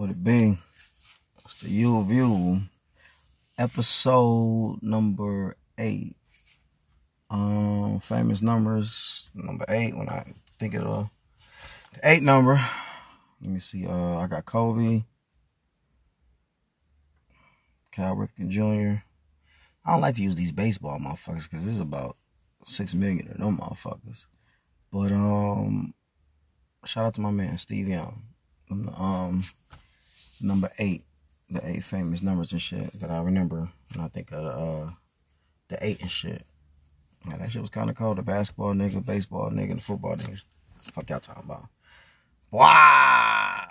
Would it be? It's the U View, episode number eight. Um, famous numbers number eight. When I think of the, the eight number, let me see. Uh, I got Kobe, Cal Ripken Jr. I don't like to use these baseball motherfuckers because there's about six million of them motherfuckers. But um, shout out to my man Steve Young. Um, number eight, the eight famous numbers and shit that I remember And I think of uh, the eight and shit. Yeah, that shit was kind of cool. The basketball nigga, baseball nigga, the football niggas. Fuck y'all talking about? Wow.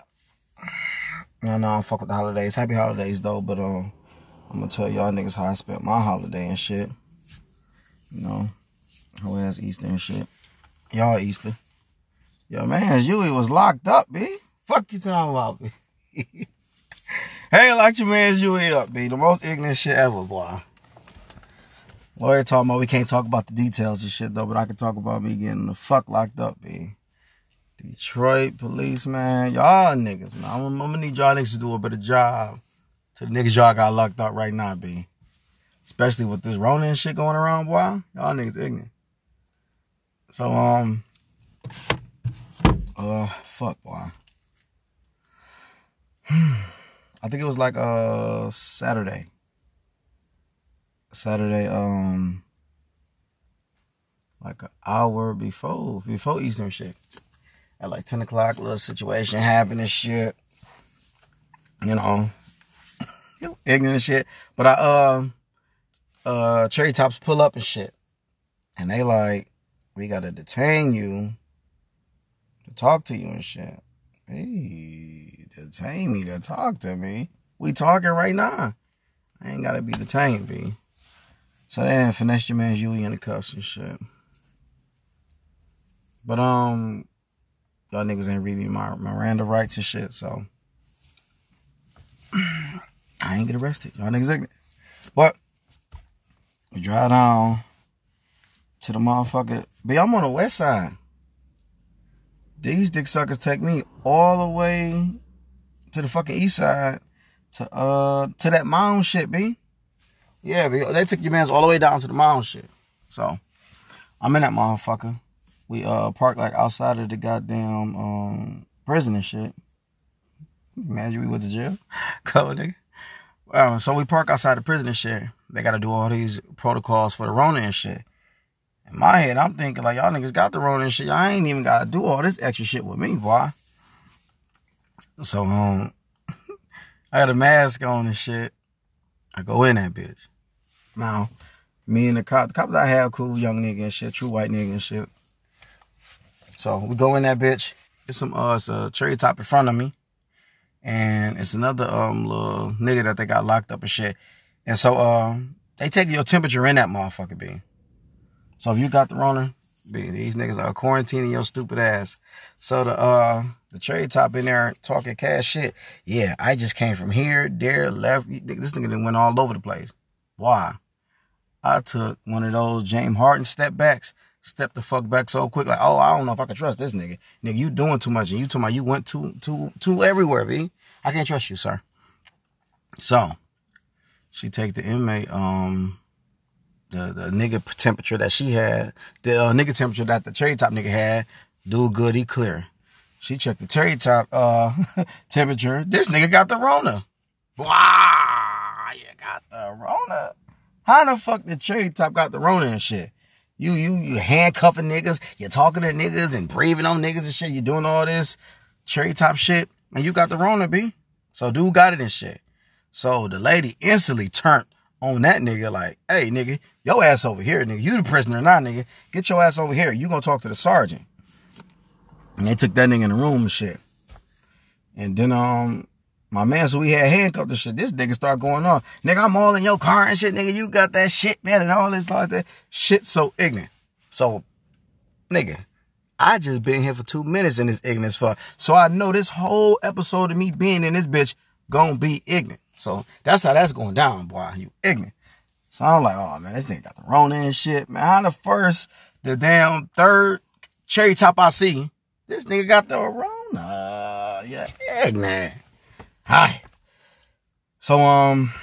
No, no, I fuck with the holidays. Happy holidays though, but um, I'm gonna tell y'all niggas how I spent my holiday and shit. You know, whole ass Easter and shit. Y'all Easter. Yo, man, Huey was locked up, B. Fuck you talking about, B. hey, like your man Huey up, B. The most ignorant shit ever, boy. Lawyer talking about we can't talk about the details and shit though, but I can talk about me getting the fuck locked up, B. Detroit police, man. Y'all niggas, man. I'm, I'm gonna need y'all niggas to do a better job to the niggas y'all got locked up right now, B. Especially with this Rona shit going around, boy. Y'all niggas ignorant. So, um, uh, fuck, boy. I think it was like uh Saturday. Saturday, um, like an hour before before Eastern shit. At like ten o'clock, little situation happened and shit. You know, ignorant shit. But I um uh, uh cherry tops pull up and shit, and they like, we gotta detain you to talk to you and shit. Hey, detain me to talk to me. We talking right now. I ain't gotta be detained, B. So they didn't finesse your man Huey in the cuffs and shit. But um, y'all niggas ain't reading my Miranda rights and shit, so I ain't get arrested. Y'all niggas ignorant. But we drive down to the motherfucker. But I'm on the west side. These dick suckers take me all the way to the fucking east side to uh to that mound shit, B. Yeah, they took your man's all the way down to the mound shit. So I'm in that motherfucker. We uh parked like outside of the goddamn um prison and shit. Imagine we went to jail. Cover nigga. Um, so we park outside the prison and shit. They gotta do all these protocols for the Rona and shit. In my head, I'm thinking like y'all niggas got the Rona and shit. Y'all ain't even gotta do all this extra shit with me, boy. So um I got a mask on and shit. I go in that bitch. Now, me and the cop, the cops I have cool young nigga and shit, true white nigga and shit. So we go in that bitch. It's some uh it's a cherry top in front of me. And it's another um little nigga that they got locked up and shit. And so um they take your temperature in that motherfucker B. So if you got the B, these niggas are quarantining your stupid ass. So the uh the cherry top in there talking cash shit. Yeah, I just came from here, there, left. This nigga done went all over the place. Why? I took one of those James Harden step backs, stepped the fuck back so quick, like, oh, I don't know if I can trust this nigga. Nigga, you doing too much, and you talking about you went too, too, too everywhere, B. I can't trust you, sir. So, she take the inmate, um, the the nigga temperature that she had, the uh, nigga temperature that the cherry top nigga had, do good, he clear. She checked the cherry top uh temperature. This nigga got the Rona. Wow, you got the Rona. How the fuck the cherry top got the Rona and shit? You you you handcuffing niggas, you're talking to niggas and breathing on niggas and shit. You doing all this cherry top shit, and you got the Rona, B. So dude got it and shit. So the lady instantly turned on that nigga like, hey nigga, your ass over here, nigga. You the prisoner now, nigga. Get your ass over here. You gonna talk to the sergeant. And they took that nigga in the room and shit. And then um my man, so we had handcuffed and shit. This nigga start going on. Nigga, I'm all in your car and shit, nigga. You got that shit, man, and all this like that. Shit so ignorant. So, nigga, I just been here for two minutes in this ignorance fuck. So I know this whole episode of me being in this bitch gonna be ignorant. So that's how that's going down, boy. You ignorant. So I'm like, oh man, this nigga got the Rona and shit. Man, how the first, the damn third cherry top I see, this nigga got the Rona. Yeah, ignorant. Hi. So um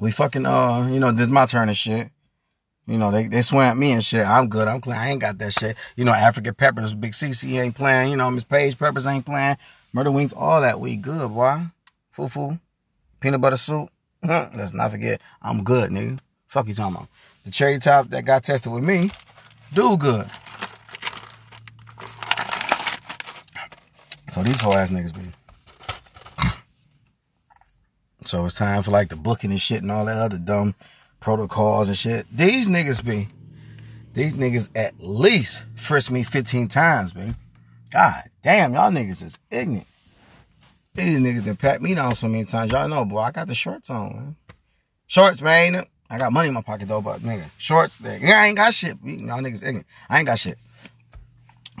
we fucking uh, you know, this is my turn and shit. You know, they, they swear at me and shit. I'm good. I'm clean. I ain't got that shit. You know, African Peppers, Big CC ain't playing. You know, Miss Page Peppers ain't playing. Murder Wings, all that. We good, boy. Fufu. Peanut butter soup. Let's not forget, I'm good, nigga. Fuck you talking about. The cherry top that got tested with me, do good. So these whole ass niggas be. So it's time for like the booking and shit and all that other dumb protocols and shit. These niggas be, these niggas at least frisk me 15 times, man. God damn, y'all niggas is ignorant. These niggas that pat me down so many times. Y'all know, boy, I got the shorts on, man. Shorts, man. I got money in my pocket though, but nigga, shorts, yeah, I ain't got shit. Y'all niggas ignorant. I ain't got shit.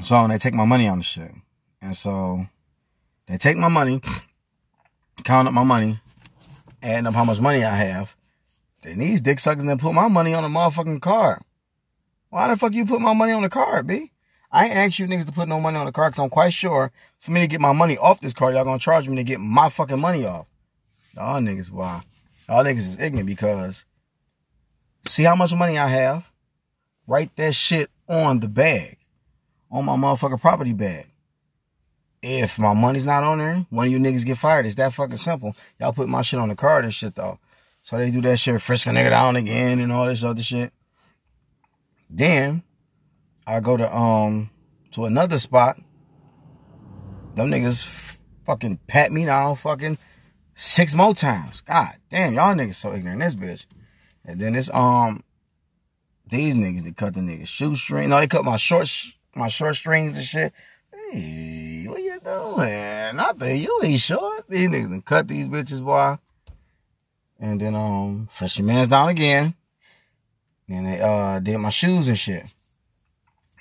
So they take my money on the shit. And so they take my money, count up my money, adding up how much money I have. Then these dick suckers then put my money on a motherfucking card. Why the fuck you put my money on the card, B? I ain't asked you niggas to put no money on the car because I'm quite sure for me to get my money off this car, y'all gonna charge me to get my fucking money off. Y'all niggas, why? Y'all niggas is ignorant because see how much money I have? Write that shit on the bag. On my motherfucking property bag. If my money's not on there, one of you niggas get fired. It's that fucking simple. Y'all put my shit on the card and shit though. So they do that shit, frisk a nigga down again and all this other shit. Then I go to um to another spot. Them niggas fucking pat me down fucking six more times. God damn, y'all niggas so ignorant this bitch. And then it's um these niggas that cut the niggas shoestring. No, they cut my short my short strings and shit. Hey, what you doing? Nothing. You ain't short. These niggas cut these bitches, boy. And then um fresh man's down again. And they uh did my shoes and shit.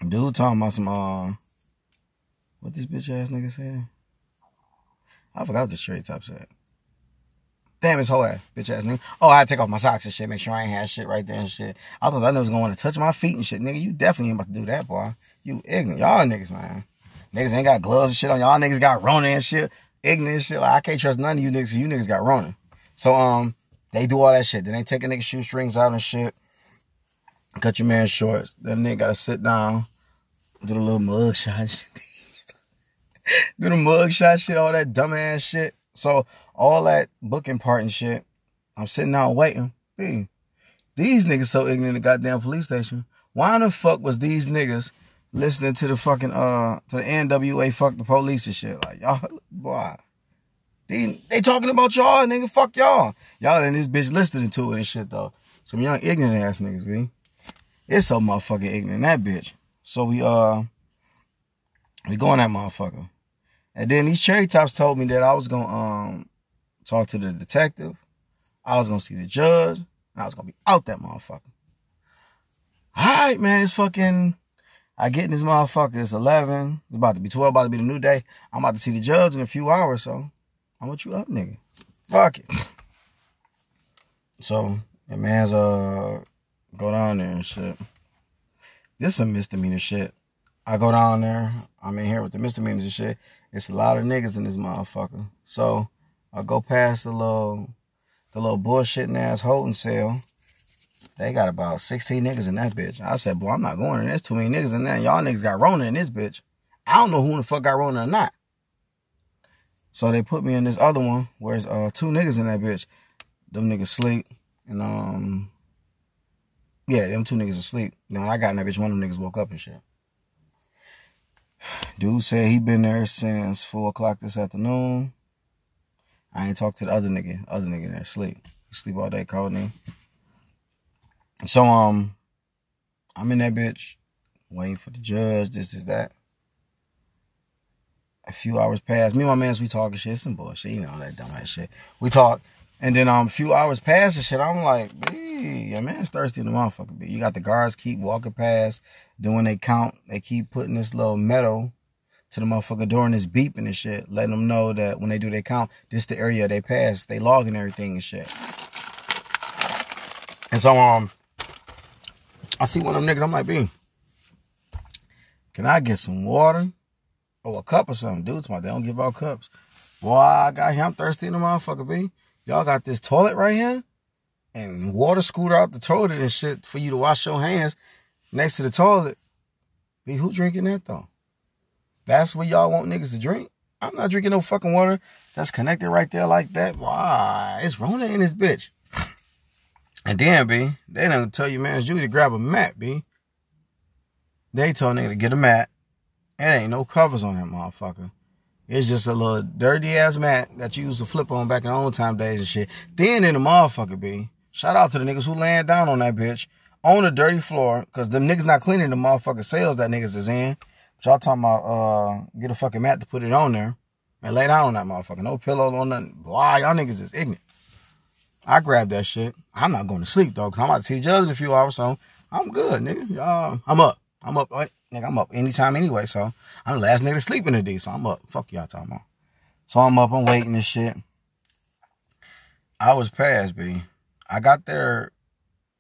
Dude talking about some uh what this bitch ass nigga said? I forgot the straight top said. Damn, his whole ass, bitch ass nigga. Oh, I had to take off my socks and shit, make sure I ain't had shit right there and shit. I thought that nigga was gonna want to touch my feet and shit. Nigga, you definitely ain't about to do that, boy. You ignorant. Y'all niggas, man. Niggas ain't got gloves and shit on. Y'all niggas got Rona and shit. Ignorant shit. Like, I can't trust none of you niggas. You niggas got Rona. So, um, they do all that shit. Then they take a nigga shoestrings out and shit. Cut your man short. Then nigga gotta sit down, do the little mug shot shit. do the mug shot shit, all that dumbass shit. So all that booking part and shit, I'm sitting down waiting. Hey, these niggas so ignorant the goddamn police station. Why the fuck was these niggas listening to the fucking uh to the NWA fuck the police and shit? Like y'all boy. They, they talking about y'all, nigga. Fuck y'all. Y'all and this bitch listening to it and shit, though. Some young ignorant ass niggas, B. It's so motherfucking ignorant, that bitch. So we, uh, we going that motherfucker. And then these cherry tops told me that I was gonna, um, talk to the detective. I was gonna see the judge. I was gonna be out that motherfucker. All right, man. It's fucking, I get in this motherfucker. It's 11. It's about to be 12, about to be the new day. I'm about to see the judge in a few hours, so I want you up, nigga. Fuck it. So, the man's, uh, go down there and shit. This is some misdemeanor shit. I go down there. I'm in here with the misdemeanors and shit. It's a lot of niggas in this motherfucker. So I go past the little, the little bullshitting ass holding cell. They got about 16 niggas in that bitch. I said, boy, I'm not going in. There's too many niggas in there. Y'all niggas got Rona in this bitch. I don't know who the fuck got Rona or not. So they put me in this other one where there's uh, two niggas in that bitch. Them niggas sleep. And um yeah, them two niggas asleep. You know, I got in that bitch. One of them niggas woke up and shit. Dude said he been there since four o'clock this afternoon. I ain't talked to the other nigga. Other nigga there sleep. Sleep all day, called me. So um, I'm in that bitch, waiting for the judge. This is that. A few hours pass. Me and my mans, we talking shit, some bullshit. You know that dumbass shit. We talk. And then um, a few hours pass and shit. I'm like, hey, your man's thirsty in the motherfucker. But you got the guards keep walking past, doing they count. They keep putting this little metal to the motherfucker during this beeping and shit, letting them know that when they do their count, this the area they pass. They logging everything and shit. And so um, I see one of them niggas. I'm like, B, can I get some water or a cup or something? Dudes, my they don't give out cups. Boy, I got here. I'm thirsty in the motherfucker, B. Y'all got this toilet right here and water scooter out the toilet and shit for you to wash your hands next to the toilet. Be who drinking that though? That's what y'all want niggas to drink? I'm not drinking no fucking water that's connected right there like that. Why? It's Rona in this bitch. And then, B, they don't tell you, man, you need to grab a mat, B. They told nigga to get a mat. It ain't no covers on that motherfucker. It's just a little dirty ass mat that you used to flip on back in the old time days and shit. Then in the motherfucker, B. Shout out to the niggas who laying down on that bitch on the dirty floor, cause the niggas not cleaning the motherfucking cells that niggas is in. But y'all talking about uh get a fucking mat to put it on there and lay down on that motherfucker. No pillow on nothing. Why y'all niggas is ignorant. I grabbed that shit. I'm not going to sleep though, cause I'm about to see Judge in a few hours, so I'm good, nigga. Y'all, I'm up. I'm up. Nigga, I'm up anytime anyway, so I'm the last nigga to sleep in the day, so I'm up. Fuck y'all talking about. So I'm up, I'm waiting and shit. I was past, B. I got there,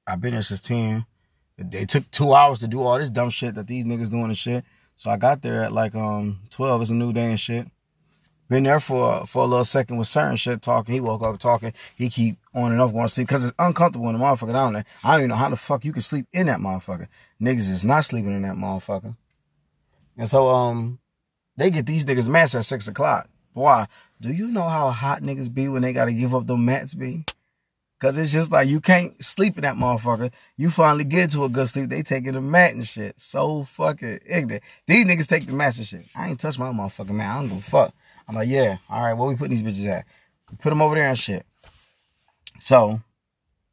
I've been here since 10. They took two hours to do all this dumb shit that these niggas doing and shit. So I got there at like um 12. It's a new day and shit. Been there for for a little second with certain shit talking. He woke up talking. He keep on and off going to sleep because it's uncomfortable in the motherfucker down there. I don't even know how the fuck you can sleep in that motherfucker. Niggas is not sleeping in that motherfucker. And so um they get these niggas mats at six o'clock. Why? Do you know how hot niggas be when they gotta give up the mats be? Cause it's just like you can't sleep in that motherfucker. You finally get to a good sleep, they taking the mat and shit. So fucking ignorant. These niggas take the mat and shit. I ain't touch my motherfucking mat. I don't give a fuck. I'm like, yeah, all right, where we putting these bitches at? Put them over there and shit. So,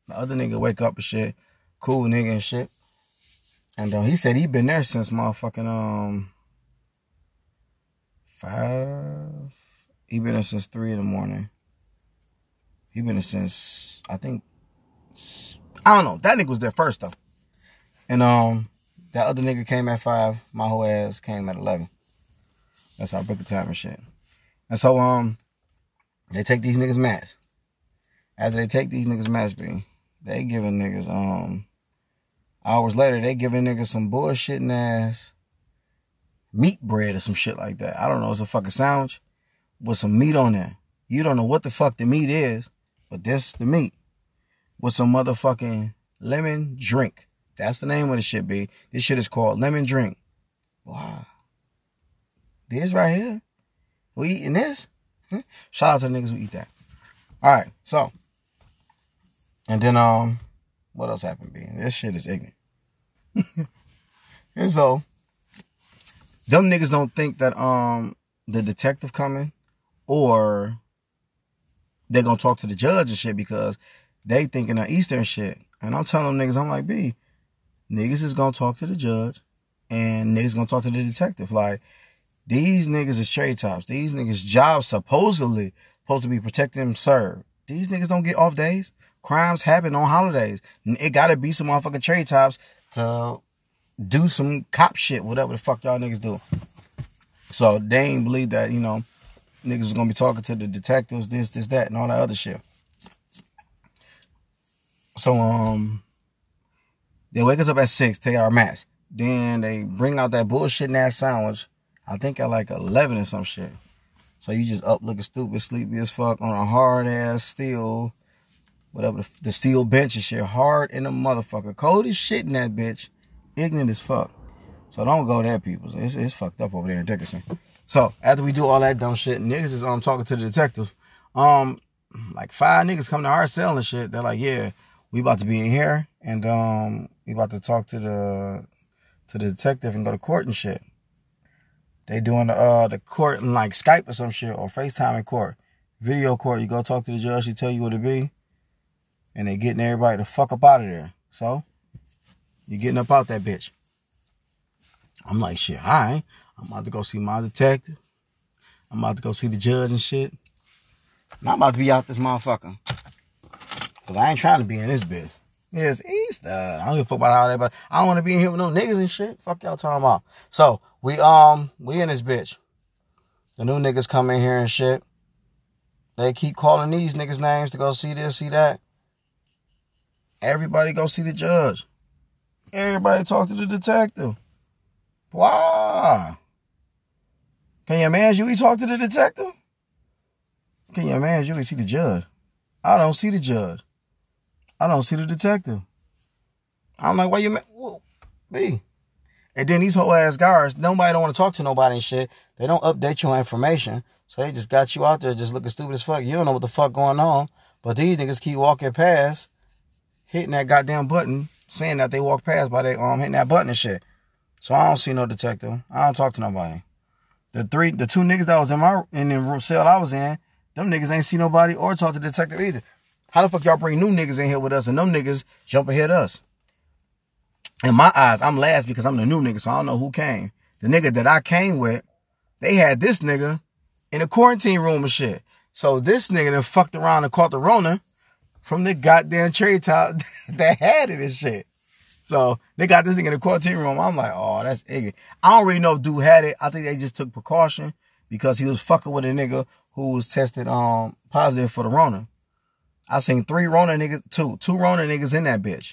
the other nigga wake up and shit, cool nigga and shit. And uh, he said he been there since motherfucking um five. He been there since three in the morning. He been there since I think I don't know. That nigga was there first though. And um that other nigga came at five. My whole ass came at eleven. That's book of time and shit. And so um they take these niggas mats. After they take these niggas mats, be they giving niggas um hours later they giving niggas some bullshitting ass meat bread or some shit like that. I don't know, it's a fucking sandwich with some meat on there. You don't know what the fuck the meat is, but this the meat. With some motherfucking lemon drink. That's the name of the shit, B. This shit is called lemon drink. Wow. This right here. We eating this? Shout out to the niggas who eat that. All right, so, and then um, what else happened? Being this shit is ignorant. and so, them niggas don't think that um the detective coming or they're gonna talk to the judge and shit because they thinking of Eastern shit. And I'm telling them niggas, I'm like, B, niggas is gonna talk to the judge and niggas gonna talk to the detective. Like, these niggas is trade tops. These niggas' jobs supposedly supposed to be protecting them serve. These niggas don't get off days. Crimes happen on holidays. It gotta be some motherfucking trade tops to do some cop shit, whatever the fuck y'all niggas do. So they ain't believe that, you know, niggas was gonna be talking to the detectives, this, this, that, and all that other shit. So um they wake us up at six, take our mats. Then they bring out that bullshit ass sandwich I think at like 11 or some shit. So you just up looking stupid, sleepy as fuck on a hard ass steel, whatever, the, the steel bench and shit. Hard in the motherfucker. Cold as shit in that bitch. Ignorant as fuck. So don't go there, people. It's, it's fucked up over there in Dickerson. So after we do all that dumb shit, niggas is um talking to the detectives. Um, like five niggas come to our cell and shit. They're like, yeah, we about to be in here and um we about to talk to the to the detective and go to court and shit. They doing the uh the court and like Skype or some shit or FaceTime in court. Video court, you go talk to the judge, he tell you what it be. And they getting everybody to fuck up out of there. So, you getting up out that bitch. I'm like, shit, alright. I'm about to go see my detective. I'm about to go see the judge and shit. And I'm about to be out this motherfucker. Cause I ain't trying to be in this bitch. It's Easter. I don't give a fuck about all that, but I don't want to be in here with no niggas and shit. Fuck y'all talking about. So we um we in this bitch. The new niggas come in here and shit. They keep calling these niggas names to go see this, see that. Everybody go see the judge. Everybody talk to the detective. Why? Can you imagine we talk to the detective? Can you can see the judge. I don't see the judge. I don't see the detective. I'm like, why you, man? B. And then these whole ass guards, nobody don't want to talk to nobody and shit. They don't update your information. So they just got you out there just looking stupid as fuck. You don't know what the fuck going on. But these niggas keep walking past, hitting that goddamn button, saying that they walk past by they um hitting that button and shit. So I don't see no detective. I don't talk to nobody. The three, the two niggas that was in my in the cell I was in, them niggas ain't see nobody or talk to the detective either. How the fuck y'all bring new niggas in here with us and them niggas jump ahead of us? In my eyes, I'm last because I'm the new nigga, so I don't know who came. The nigga that I came with, they had this nigga in a quarantine room and shit. So this nigga then fucked around and caught the Rona from the goddamn cherry top that had it and shit. So they got this thing in the quarantine room. I'm like, oh, that's ignorant. I don't really know if dude had it. I think they just took precaution because he was fucking with a nigga who was tested um positive for the Rona. I seen three Rona niggas, two, two Rona niggas in that bitch.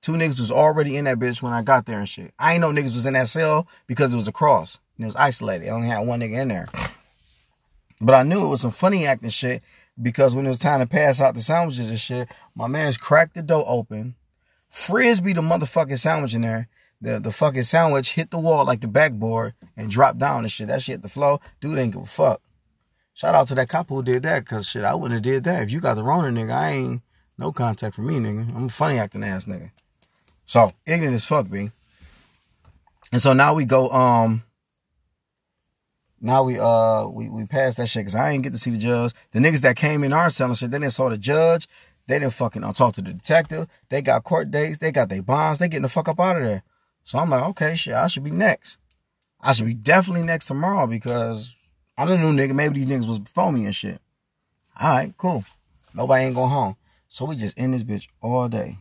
Two niggas was already in that bitch when I got there and shit. I ain't know niggas was in that cell because it was a cross. It was isolated. I only had one nigga in there. But I knew it was some funny acting shit because when it was time to pass out the sandwiches and shit, my man's cracked the door open frisbee the motherfucking sandwich in there. The the fucking sandwich hit the wall like the backboard and dropped down and shit. That shit hit the floor. Dude ain't give a fuck. Shout out to that cop who did that, cause shit, I wouldn't have did that. If you got the Rona nigga, I ain't no contact for me, nigga. I'm a funny acting ass nigga. So ignorant as fuck, B. And so now we go, um, now we uh we we passed that shit because I ain't get to see the judge. The niggas that came in our cell and shit, then they saw the judge. They didn't fucking talk to the detective. They got court dates. They got their bonds. They getting the fuck up out of there. So I'm like, okay, shit, I should be next. I should be definitely next tomorrow because I'm the new nigga. Maybe these niggas was before me and shit. All right, cool. Nobody ain't going home. So we just in this bitch all day.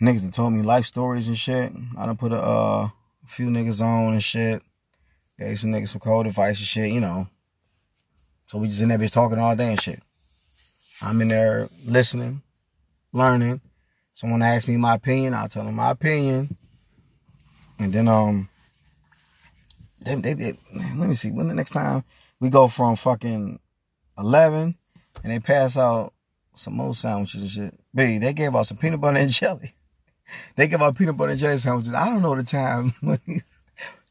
Niggas done told me life stories and shit. I done put a uh, few niggas on and shit. Gave some niggas some cold advice and shit, you know. So we just in that bitch talking all day and shit. I'm in there listening, learning. Someone asks me my opinion, I'll tell them my opinion. And then um they, they, they let me see, when the next time we go from fucking eleven and they pass out some more sandwiches and shit. B, they gave out some peanut butter and jelly. They give out peanut butter and jelly sandwiches. I don't know the time.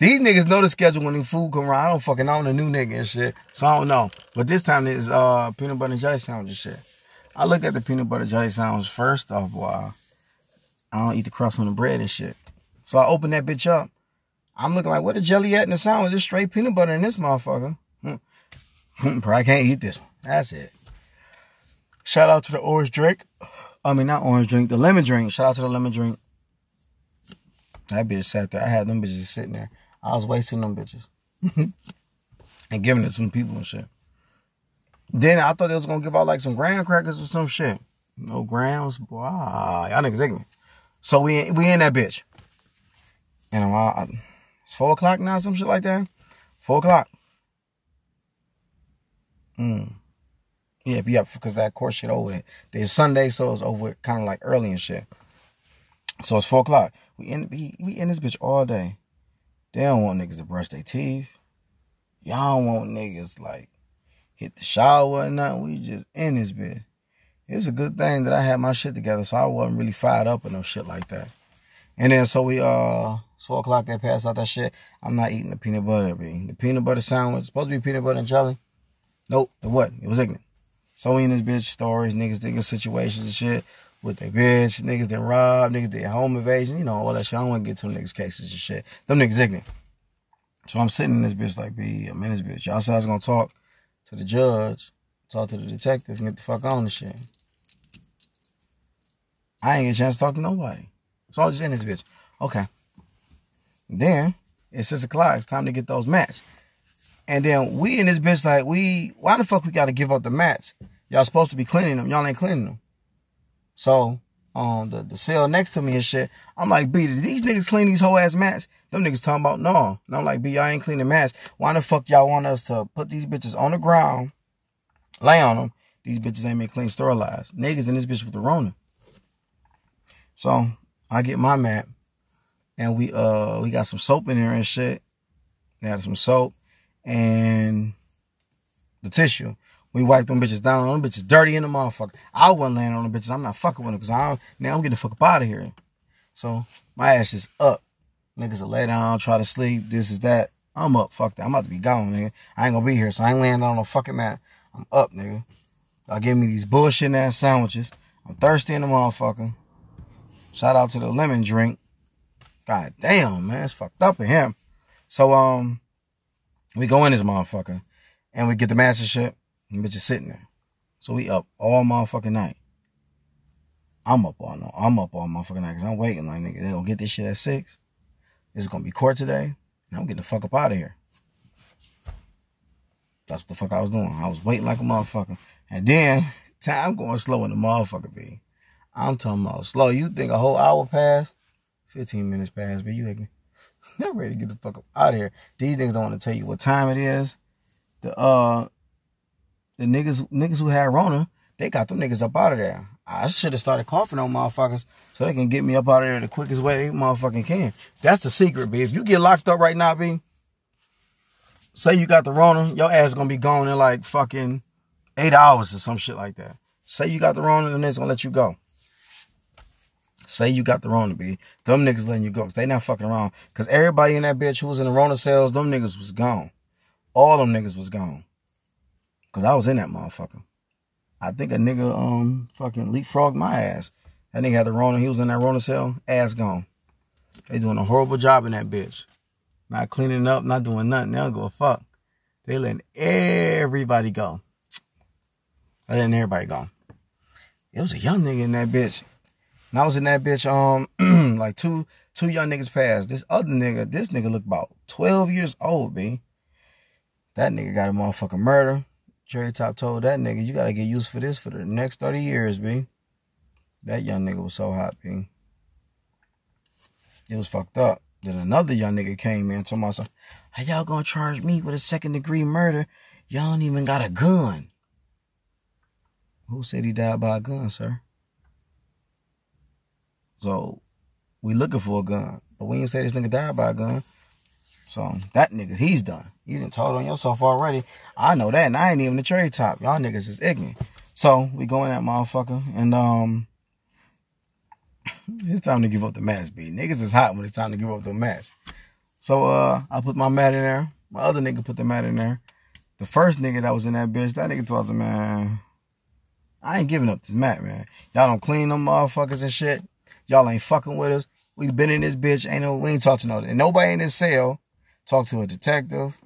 These niggas know the schedule when the food come around. I don't fucking know the new nigga and shit. So I don't know. But this time it's uh peanut butter jelly sandwich and shit. I look at the peanut butter jelly sandwich first off while I don't eat the crust on the bread and shit. So I open that bitch up. I'm looking like, what the jelly at in the sandwich? It's straight peanut butter in this motherfucker. Hmm. Probably can't eat this one. That's it. Shout out to the orange drink. I mean, not orange drink, the lemon drink. Shout out to the lemon drink. That bitch sat there. I had them bitches sitting there. I was wasting them bitches. and giving it to some people and shit. Then I thought they was gonna give out like some graham crackers or some shit. No grams, boy. Y'all niggas ignorant. So we we in that bitch. And I'm, it's four o'clock now, some shit like that. Four o'clock. Hmm. Yeah, yeah, because that course shit over. There's Sunday, so it's over kind of like early and shit. So it's four o'clock. We in we, we in this bitch all day. They don't want niggas to brush their teeth. Y'all don't want niggas like hit the shower and nothing. We just in this bitch. It's a good thing that I had my shit together, so I wasn't really fired up with no shit like that. And then so we uh four o'clock they passed out that shit. I'm not eating the peanut butter, be the peanut butter sandwich supposed to be peanut butter and jelly. Nope, it wasn't. It was ignorant. So we in this bitch stories, niggas thinking situations and shit with their bitch, niggas that rob, niggas that home invasion, you know, all that shit. I don't want to get to them niggas cases and shit. Them niggas ignorant. So I'm sitting in this bitch like, B, I'm in this bitch. Y'all said I was gonna talk to the judge, talk to the detective, and get the fuck on and shit. I ain't get a chance to talk to nobody. So I'm just in this bitch. Okay. Then it's six o'clock. It's time to get those mats. And then we in this bitch like we why the fuck we gotta give up the mats? Y'all supposed to be cleaning them. Y'all ain't cleaning them. So um the, the cell next to me and shit, I'm like, B, did these niggas clean these whole ass mats? Them niggas talking about no. And I'm like, B, I ain't cleaning mats. Why the fuck y'all want us to put these bitches on the ground, lay on them? These bitches ain't been clean sterilized. Niggas in this bitch with the Rona. So I get my mat and we uh we got some soap in here and shit. Had some soap and the tissue. We wipe them bitches down. Them bitches dirty in the motherfucker. I wasn't laying on them bitches. I'm not fucking with them because I now I'm getting the fuck up out of here. So my ass is up. Niggas will lay down, try to sleep. This is that. I'm up. Fuck that. I'm about to be gone, nigga. I ain't gonna be here, so I ain't laying on no fucking mat. I'm up, nigga. Y'all give me these bullshit ass sandwiches. I'm thirsty in the motherfucker. Shout out to the lemon drink. God damn, man, it's fucked up in him. So um, we go in this motherfucker, and we get the mastership, and bitch is sitting there. So we up all motherfucking night. I'm up all night. I'm up all motherfucking night because I'm waiting like nigga. They gonna get this shit at six. It's gonna be court today, and I'm getting the fuck up out of here. That's what the fuck I was doing. I was waiting like a motherfucker, and then time going slow in the motherfucker be. I'm talking about slow. You think a whole hour passed? 15 minutes passed, but you ain't I'm ready to get the fuck up out of here. These niggas don't want to tell you what time it is. The uh the niggas niggas who had Rona, they got them niggas up out of there. I should have started coughing on motherfuckers so they can get me up out of there the quickest way they motherfucking can. That's the secret, B. If you get locked up right now, B, say you got the Rona, your ass gonna be gone in like fucking eight hours or some shit like that. Say you got the Rona, and they's gonna let you go. Say you got the Rona, B. Them niggas letting you go. Cause they not fucking around. Cause everybody in that bitch who was in the Rona cells, them niggas was gone. All them niggas was gone. Cause I was in that motherfucker. I think a nigga um fucking leapfrogged my ass. That nigga had the Rona. He was in that Rona cell. Ass gone. They doing a horrible job in that bitch. Not cleaning up, not doing nothing. They don't go a fuck. They letting everybody go. They letting everybody go. It was a young nigga in that bitch. And I was in that bitch, um, like two two young niggas passed. This other nigga, this nigga looked about 12 years old, B. That nigga got a motherfucking murder. Cherry Top told that nigga, you gotta get used for this for the next 30 years, B. That young nigga was so hot, B. It was fucked up. Then another young nigga came in told myself, how y'all gonna charge me with a second degree murder? Y'all don't even got a gun. Who said he died by a gun, sir? So we looking for a gun. But we ain't say this nigga died by a gun. So that nigga, he's done. You didn't told on yourself already. I know that, and I ain't even the cherry top. Y'all niggas is ignorant. So we go in that motherfucker, and um, it's time to give up the mask, B. Niggas is hot when it's time to give up the mask. So uh, I put my mat in there. My other nigga put the mat in there. The first nigga that was in that bitch, that nigga told me, man, I ain't giving up this mat, man. Y'all don't clean them motherfuckers and shit. Y'all ain't fucking with us. We been in this bitch. Ain't no, we ain't talking to no, and nobody in this cell talked to a detective,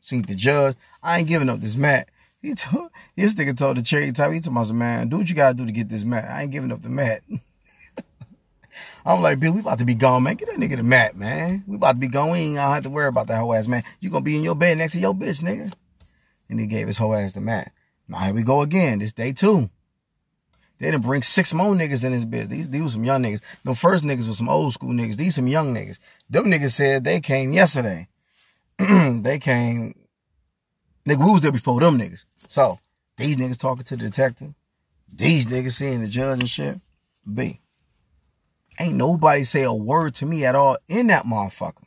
seen the judge. I ain't giving up this mat. He told, this nigga told the cherry type, he told me, man, do what you gotta do to get this mat. I ain't giving up the mat. I'm like, Bill, we about to be gone, man. Get that nigga the mat, man. We about to be gone. We ain't gonna have to worry about that whole ass, man. You gonna be in your bed next to your bitch, nigga. And he gave his whole ass the mat. Now here we go again. This day two. They didn't bring six more niggas in this bitch. These, these were some young niggas. The first niggas was some old school niggas. These some young niggas. Them niggas said they came yesterday. they came. Nigga, we was there before them niggas. So, these niggas talking to the detective. These niggas seeing the judge and shit. B. Ain't nobody say a word to me at all in that motherfucker.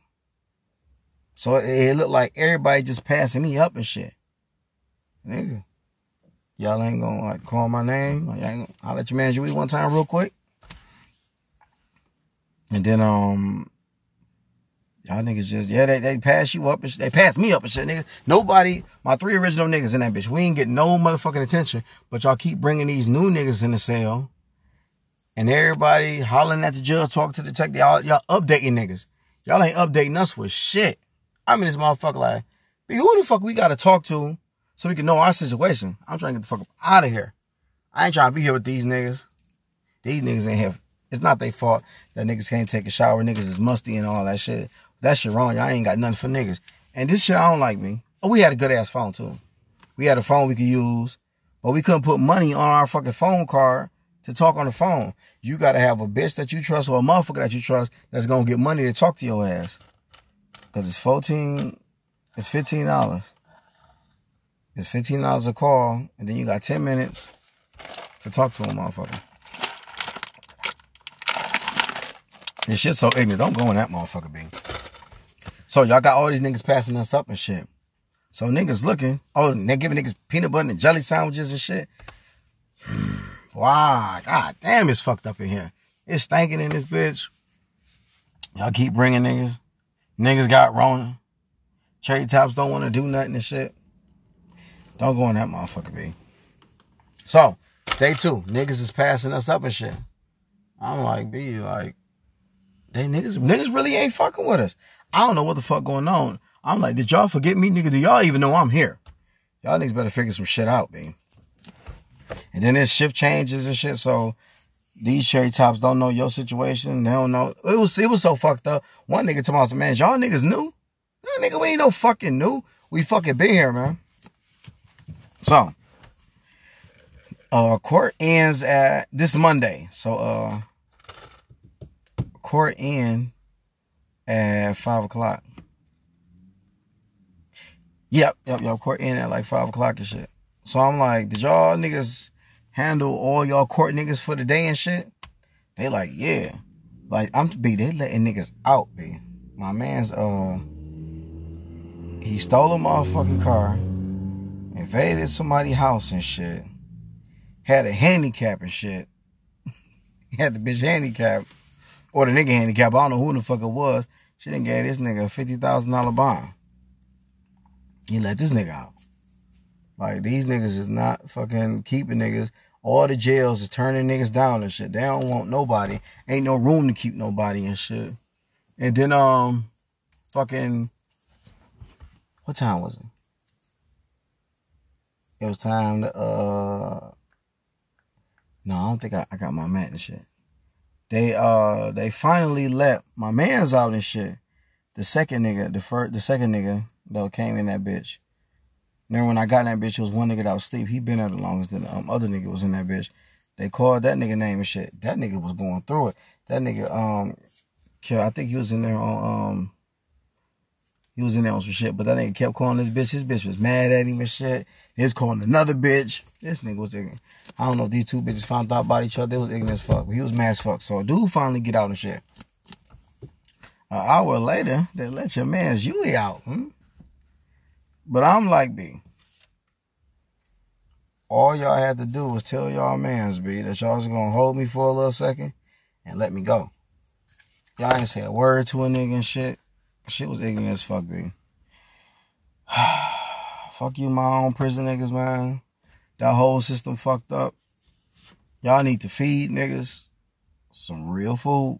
So it, it looked like everybody just passing me up and shit. Nigga. Y'all ain't gonna like call my name. Like, I will let your man you one time real quick. And then um y'all niggas just yeah they they pass you up and they pass me up and shit nigga. Nobody my three original niggas in that bitch. We ain't getting no motherfucking attention, but y'all keep bringing these new niggas in the cell. And everybody hollering at the judge, talking to the detective. Y'all, y'all updating niggas. Y'all ain't updating us with shit. I mean, this motherfucker like, who the fuck we gotta talk to so we can know our situation. I'm trying to get the fuck out of here. I ain't trying to be here with these niggas. These niggas ain't here. It's not their fault that niggas can't take a shower. Niggas is musty and all that shit. That shit wrong. Y'all ain't got nothing for niggas. And this shit, I don't like me. Oh, we had a good ass phone too. We had a phone we could use, but we couldn't put money on our fucking phone card to talk on the phone. You gotta have a bitch that you trust or a motherfucker that you trust that's gonna get money to talk to your ass. Cause it's 14, it's $15. It's fifteen dollars a call, and then you got ten minutes to talk to a motherfucker. This shit's so ignorant. Don't go in that motherfucker, B. So y'all got all these niggas passing us up and shit. So niggas looking. Oh, they giving niggas peanut butter and jelly sandwiches and shit. wow, god damn, it's fucked up in here. It's stinking in this bitch. Y'all keep bringing niggas. Niggas got Rona. Cherry tops don't want to do nothing and shit. Don't go in that motherfucker, B. So, day two, niggas is passing us up and shit. I'm like, B, like, they niggas, niggas really ain't fucking with us. I don't know what the fuck going on. I'm like, did y'all forget me, nigga? Do y'all even know I'm here? Y'all niggas better figure some shit out, man. And then this shift changes and shit, so these cherry tops don't know your situation. They don't know. It was it was so fucked up. One nigga told me, man, y'all niggas new? No, nigga, we ain't no fucking new. We fucking been here, man. So, uh, court ends at this Monday. So, uh, court end at five o'clock. Yep, yep, yep. Court in at like five o'clock and shit. So I'm like, did y'all niggas handle all y'all court niggas for the day and shit? They like, yeah. Like I'm to be, they letting niggas out, be. My man's uh he stole a motherfucking car, invaded somebody's house and shit, had a handicap and shit. he had the bitch handicap, or the nigga handicap. I don't know who the fuck it was. She didn't give this nigga a fifty thousand dollar bond. He let this nigga out. Like these niggas is not fucking keeping niggas. All the jails is turning niggas down and shit. They don't want nobody. Ain't no room to keep nobody and shit. And then um, fucking what time was it? It was time to uh No, I don't think I, I got my mat and shit. They uh they finally let my man's out and shit. The second nigga, the first the second nigga that came in that bitch. Then when I got in that bitch, it was one nigga that was asleep. He been there the longest. Than the um, other nigga was in that bitch. They called that nigga name and shit. That nigga was going through it. That nigga, um, I think he was in there on, um, he was in there on some shit, but that nigga kept calling this bitch. His bitch was mad at him and shit. Was calling another bitch. This nigga was ignorant. I don't know if these two bitches found out about each other. They was ignorant as fuck. But he was mad as fuck. So a dude finally get out and shit. An hour later, they let your man's Yui out. Hmm? But I'm like, B. All y'all had to do was tell y'all mans, B, that y'all was gonna hold me for a little second and let me go. Y'all ain't say a word to a nigga and shit. Shit was ignorant as fuck, B. fuck you, my own prison niggas, man. That whole system fucked up. Y'all need to feed niggas some real food.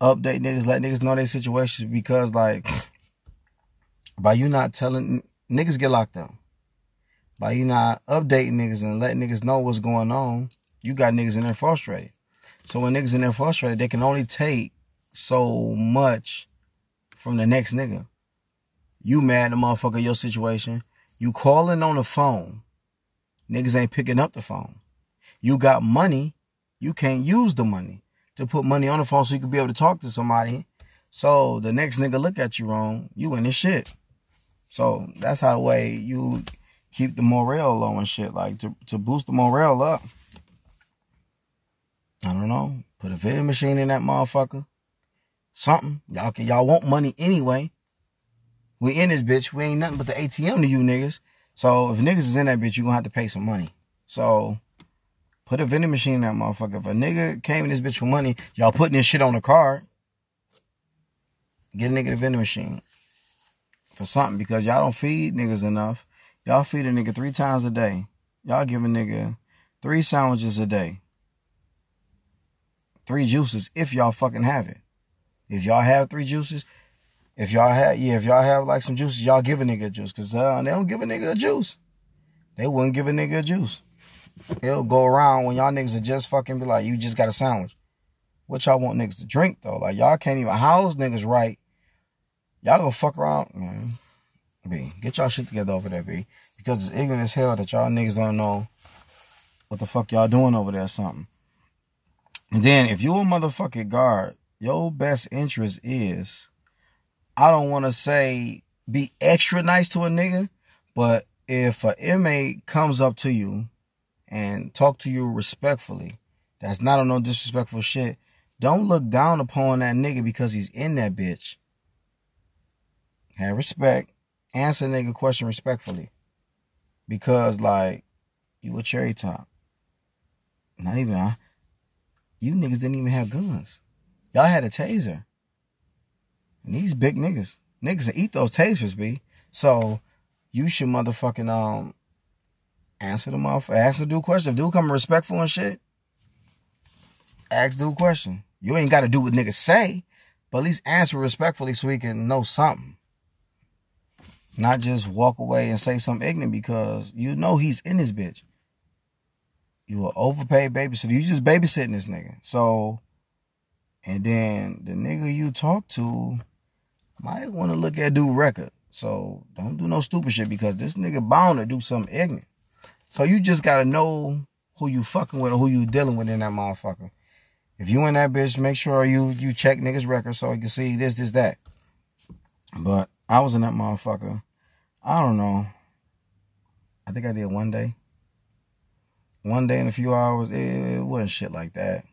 Update niggas, let niggas know their situations because, like, by you not telling niggas get locked up. By you not updating niggas and letting niggas know what's going on, you got niggas in there frustrated. So when niggas in there frustrated, they can only take so much from the next nigga. You mad the motherfucker your situation. You calling on the phone. Niggas ain't picking up the phone. You got money. You can't use the money to put money on the phone so you can be able to talk to somebody. So the next nigga look at you wrong. You in this shit. So that's how the way you keep the morale low and shit. Like to, to boost the morale up. I don't know. Put a vending machine in that motherfucker. Something. Y'all can y'all want money anyway. We in this bitch. We ain't nothing but the ATM to you niggas. So if niggas is in that bitch, you gonna have to pay some money. So put a vending machine in that motherfucker. If a nigga came in this bitch for money, y'all putting this shit on the card. Get a nigga the vending machine for something because y'all don't feed niggas enough. Y'all feed a nigga three times a day. Y'all give a nigga three sandwiches a day. Three juices if y'all fucking have it. If y'all have three juices, if y'all have, yeah, if y'all have like some juices, y'all give a nigga a juice. Cause uh, they don't give a nigga a juice. They wouldn't give a nigga a juice. It'll go around when y'all niggas are just fucking be like, you just got a sandwich. What y'all want niggas to drink though? Like y'all can't even house niggas right. Y'all gonna fuck around, man. B, get y'all shit together over there, B. Because it's ignorant as hell that y'all niggas don't know what the fuck y'all doing over there or something. And then if you a motherfucking guard, your best interest is, I don't want to say be extra nice to a nigga, but if an inmate comes up to you and talk to you respectfully, that's not on no disrespectful shit, don't look down upon that nigga because he's in that bitch. Have respect answer nigga question respectfully. Because like you a cherry top. Not even huh? You niggas didn't even have guns. Y'all had a taser. And these big niggas. Niggas that eat those tasers, B. So you should motherfucking um answer them off. Ask the dude question. If dude come respectful and shit, ask dude question. You ain't gotta do what niggas say, but at least answer respectfully so he can know something. Not just walk away and say something ignorant because you know he's in this bitch. You an overpaid babysitter. You just babysitting this nigga. So, and then the nigga you talk to might want to look at dude record. So don't do no stupid shit because this nigga bound to do something ignorant. So you just gotta know who you fucking with or who you dealing with in that motherfucker. If you in that bitch, make sure you you check niggas record so you can see this, this, that. But I was in that motherfucker. I don't know. I think I did one day. One day in a few hours. It, it wasn't shit like that.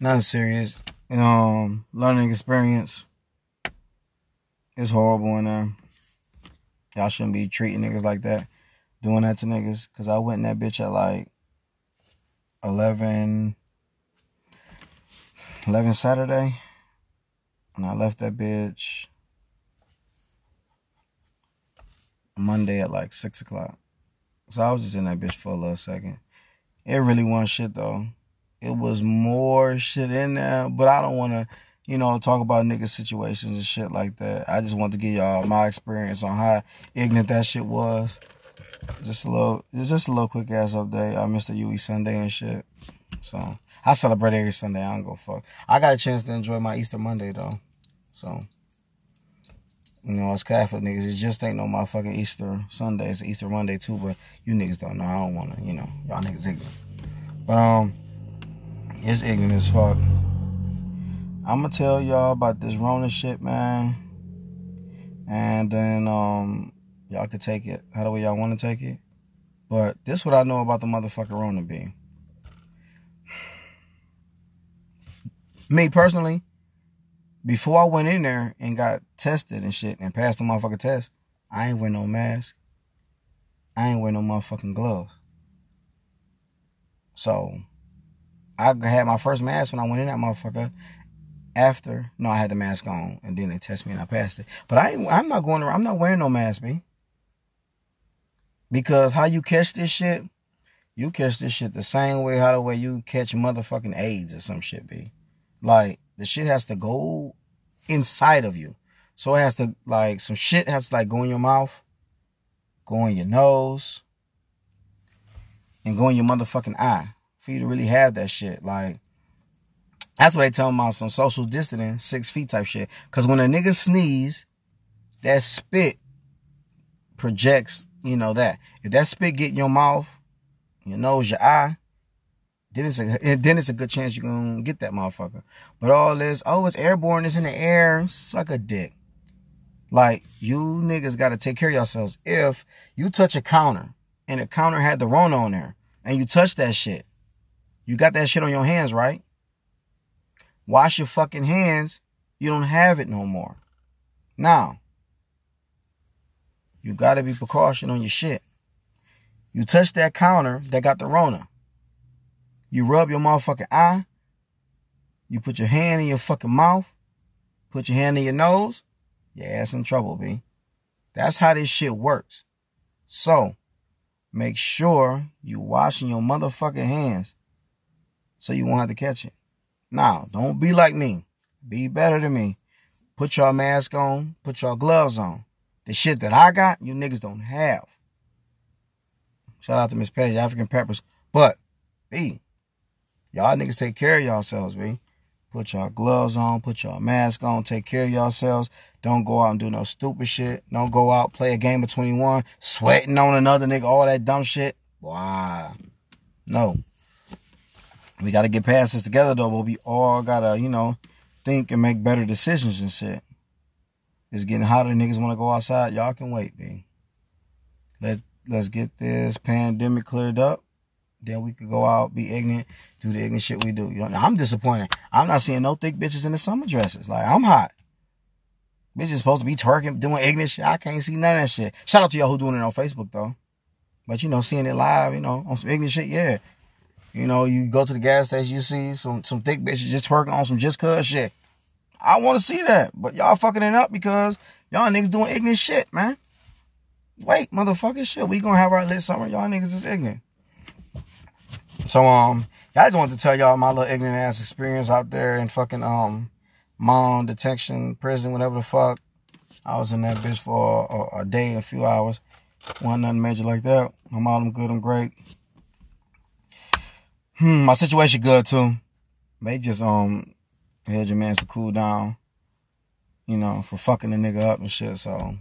Nothing serious. Um, learning experience. It's horrible in there. Y'all shouldn't be treating niggas like that. Doing that to niggas. Cause I went in that bitch at like 11, 11 Saturday. And I left that bitch Monday at like six o'clock. So I was just in that bitch for a little second. It really wasn't shit though. It was more shit in there, but I don't want to, you know, talk about nigga situations and shit like that. I just want to give y'all my experience on how ignorant that shit was. Just a little, just a little quick ass update. I missed the UE Sunday and shit. So I celebrate every Sunday. I don't go fuck. I got a chance to enjoy my Easter Monday though. So you know, it's Catholic niggas. It just ain't no motherfucking Easter Sunday. It's Easter Monday too, but you niggas don't know. I don't wanna, you know, y'all niggas ignorant. But um, it's ignorant as fuck. I'ma tell y'all about this Rona shit, man. And then um, y'all could take it how the way y'all want to take it. But this what I know about the motherfucker Rona being. Me personally, before I went in there and got tested and shit and passed the motherfucker test, I ain't wear no mask. I ain't wear no motherfucking gloves. So I had my first mask when I went in that motherfucker. After, no, I had the mask on, and then they tested me and I passed it. But I, I'm not going around. I'm not wearing no mask, me. Because how you catch this shit, you catch this shit the same way how the way you catch motherfucking AIDS or some shit, be. Like the shit has to go inside of you. So it has to like some shit has to like go in your mouth, go in your nose, and go in your motherfucking eye for you to really have that shit. Like that's what they tell me about some social distancing, six feet type shit. Cause when a nigga sneeze, that spit projects, you know that. If that spit get in your mouth, your nose, your eye, then it's a then it's a good chance you're gonna get that motherfucker. But all this, oh, it's airborne, it's in the air, suck a dick. Like you niggas gotta take care of yourselves. If you touch a counter and the counter had the Rona on there and you touch that shit, you got that shit on your hands, right? Wash your fucking hands. You don't have it no more. Now, you gotta be precaution on your shit. You touch that counter that got the Rona. You rub your motherfucking eye. You put your hand in your fucking mouth. Put your hand in your nose. Your ass in trouble, B. That's how this shit works. So, make sure you washing your motherfucking hands so you won't have to catch it. Now, don't be like me. Be better than me. Put your mask on. Put your gloves on. The shit that I got, you niggas don't have. Shout out to Miss Page, African Peppers. But, B, Y'all niggas take care of yourselves, B. Put y'all gloves on, put y'all mask on, take care of yourselves. Don't go out and do no stupid shit. Don't go out, play a game of 21, sweating on another nigga, all that dumb shit. Wow. No. We gotta get past this together though, but we all gotta, you know, think and make better decisions and shit. It's getting hotter, niggas wanna go outside. Y'all can wait, B. Let let's get this pandemic cleared up then we could go out, be ignorant, do the ignorant shit we do. You know, I'm disappointed. I'm not seeing no thick bitches in the summer dresses. Like I'm hot. Bitches supposed to be twerking, doing ignorant shit. I can't see none of that shit. Shout out to y'all who doing it on Facebook though. But you know, seeing it live, you know, on some ignorant shit, yeah. You know, you go to the gas station, you see some some thick bitches just twerking on some just cuz shit. I want to see that, but y'all fucking it up because y'all niggas doing ignorant shit, man. Wait, motherfucker, shit, we gonna have our lit summer. Y'all niggas is ignorant. So um, I just wanted to tell y'all my little ignorant ass experience out there in fucking um, Mound detention prison, whatever the fuck. I was in that bitch for a, a, day, a few hours. Wasn't nothing major like that. My mom, I'm good, I'm great. Hmm, my situation good too. They just um held your man to cool down, you know, for fucking the nigga up and shit. So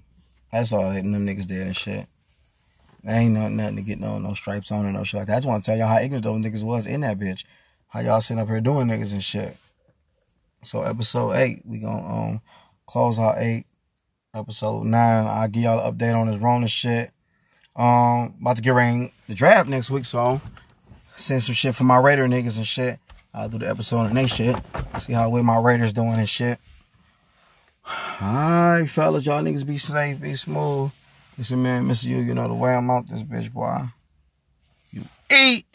that's all that them niggas did and shit. There ain't nothing, nothing to get no no stripes on or no shit like that. I just want to tell y'all how ignorant those niggas was in that bitch. How y'all sitting up here doing niggas and shit. So episode eight, we gonna um close out eight. Episode nine, I'll give y'all an update on this Rona shit. Um, about to get ready the draft next week, so send some shit for my Raider niggas and shit. I'll do the episode on next shit. See how well my Raiders doing and shit. Alright, fellas, y'all niggas be safe, be smooth. Listen, man, Mr. You, you know the way I'm out this bitch, boy. You eat.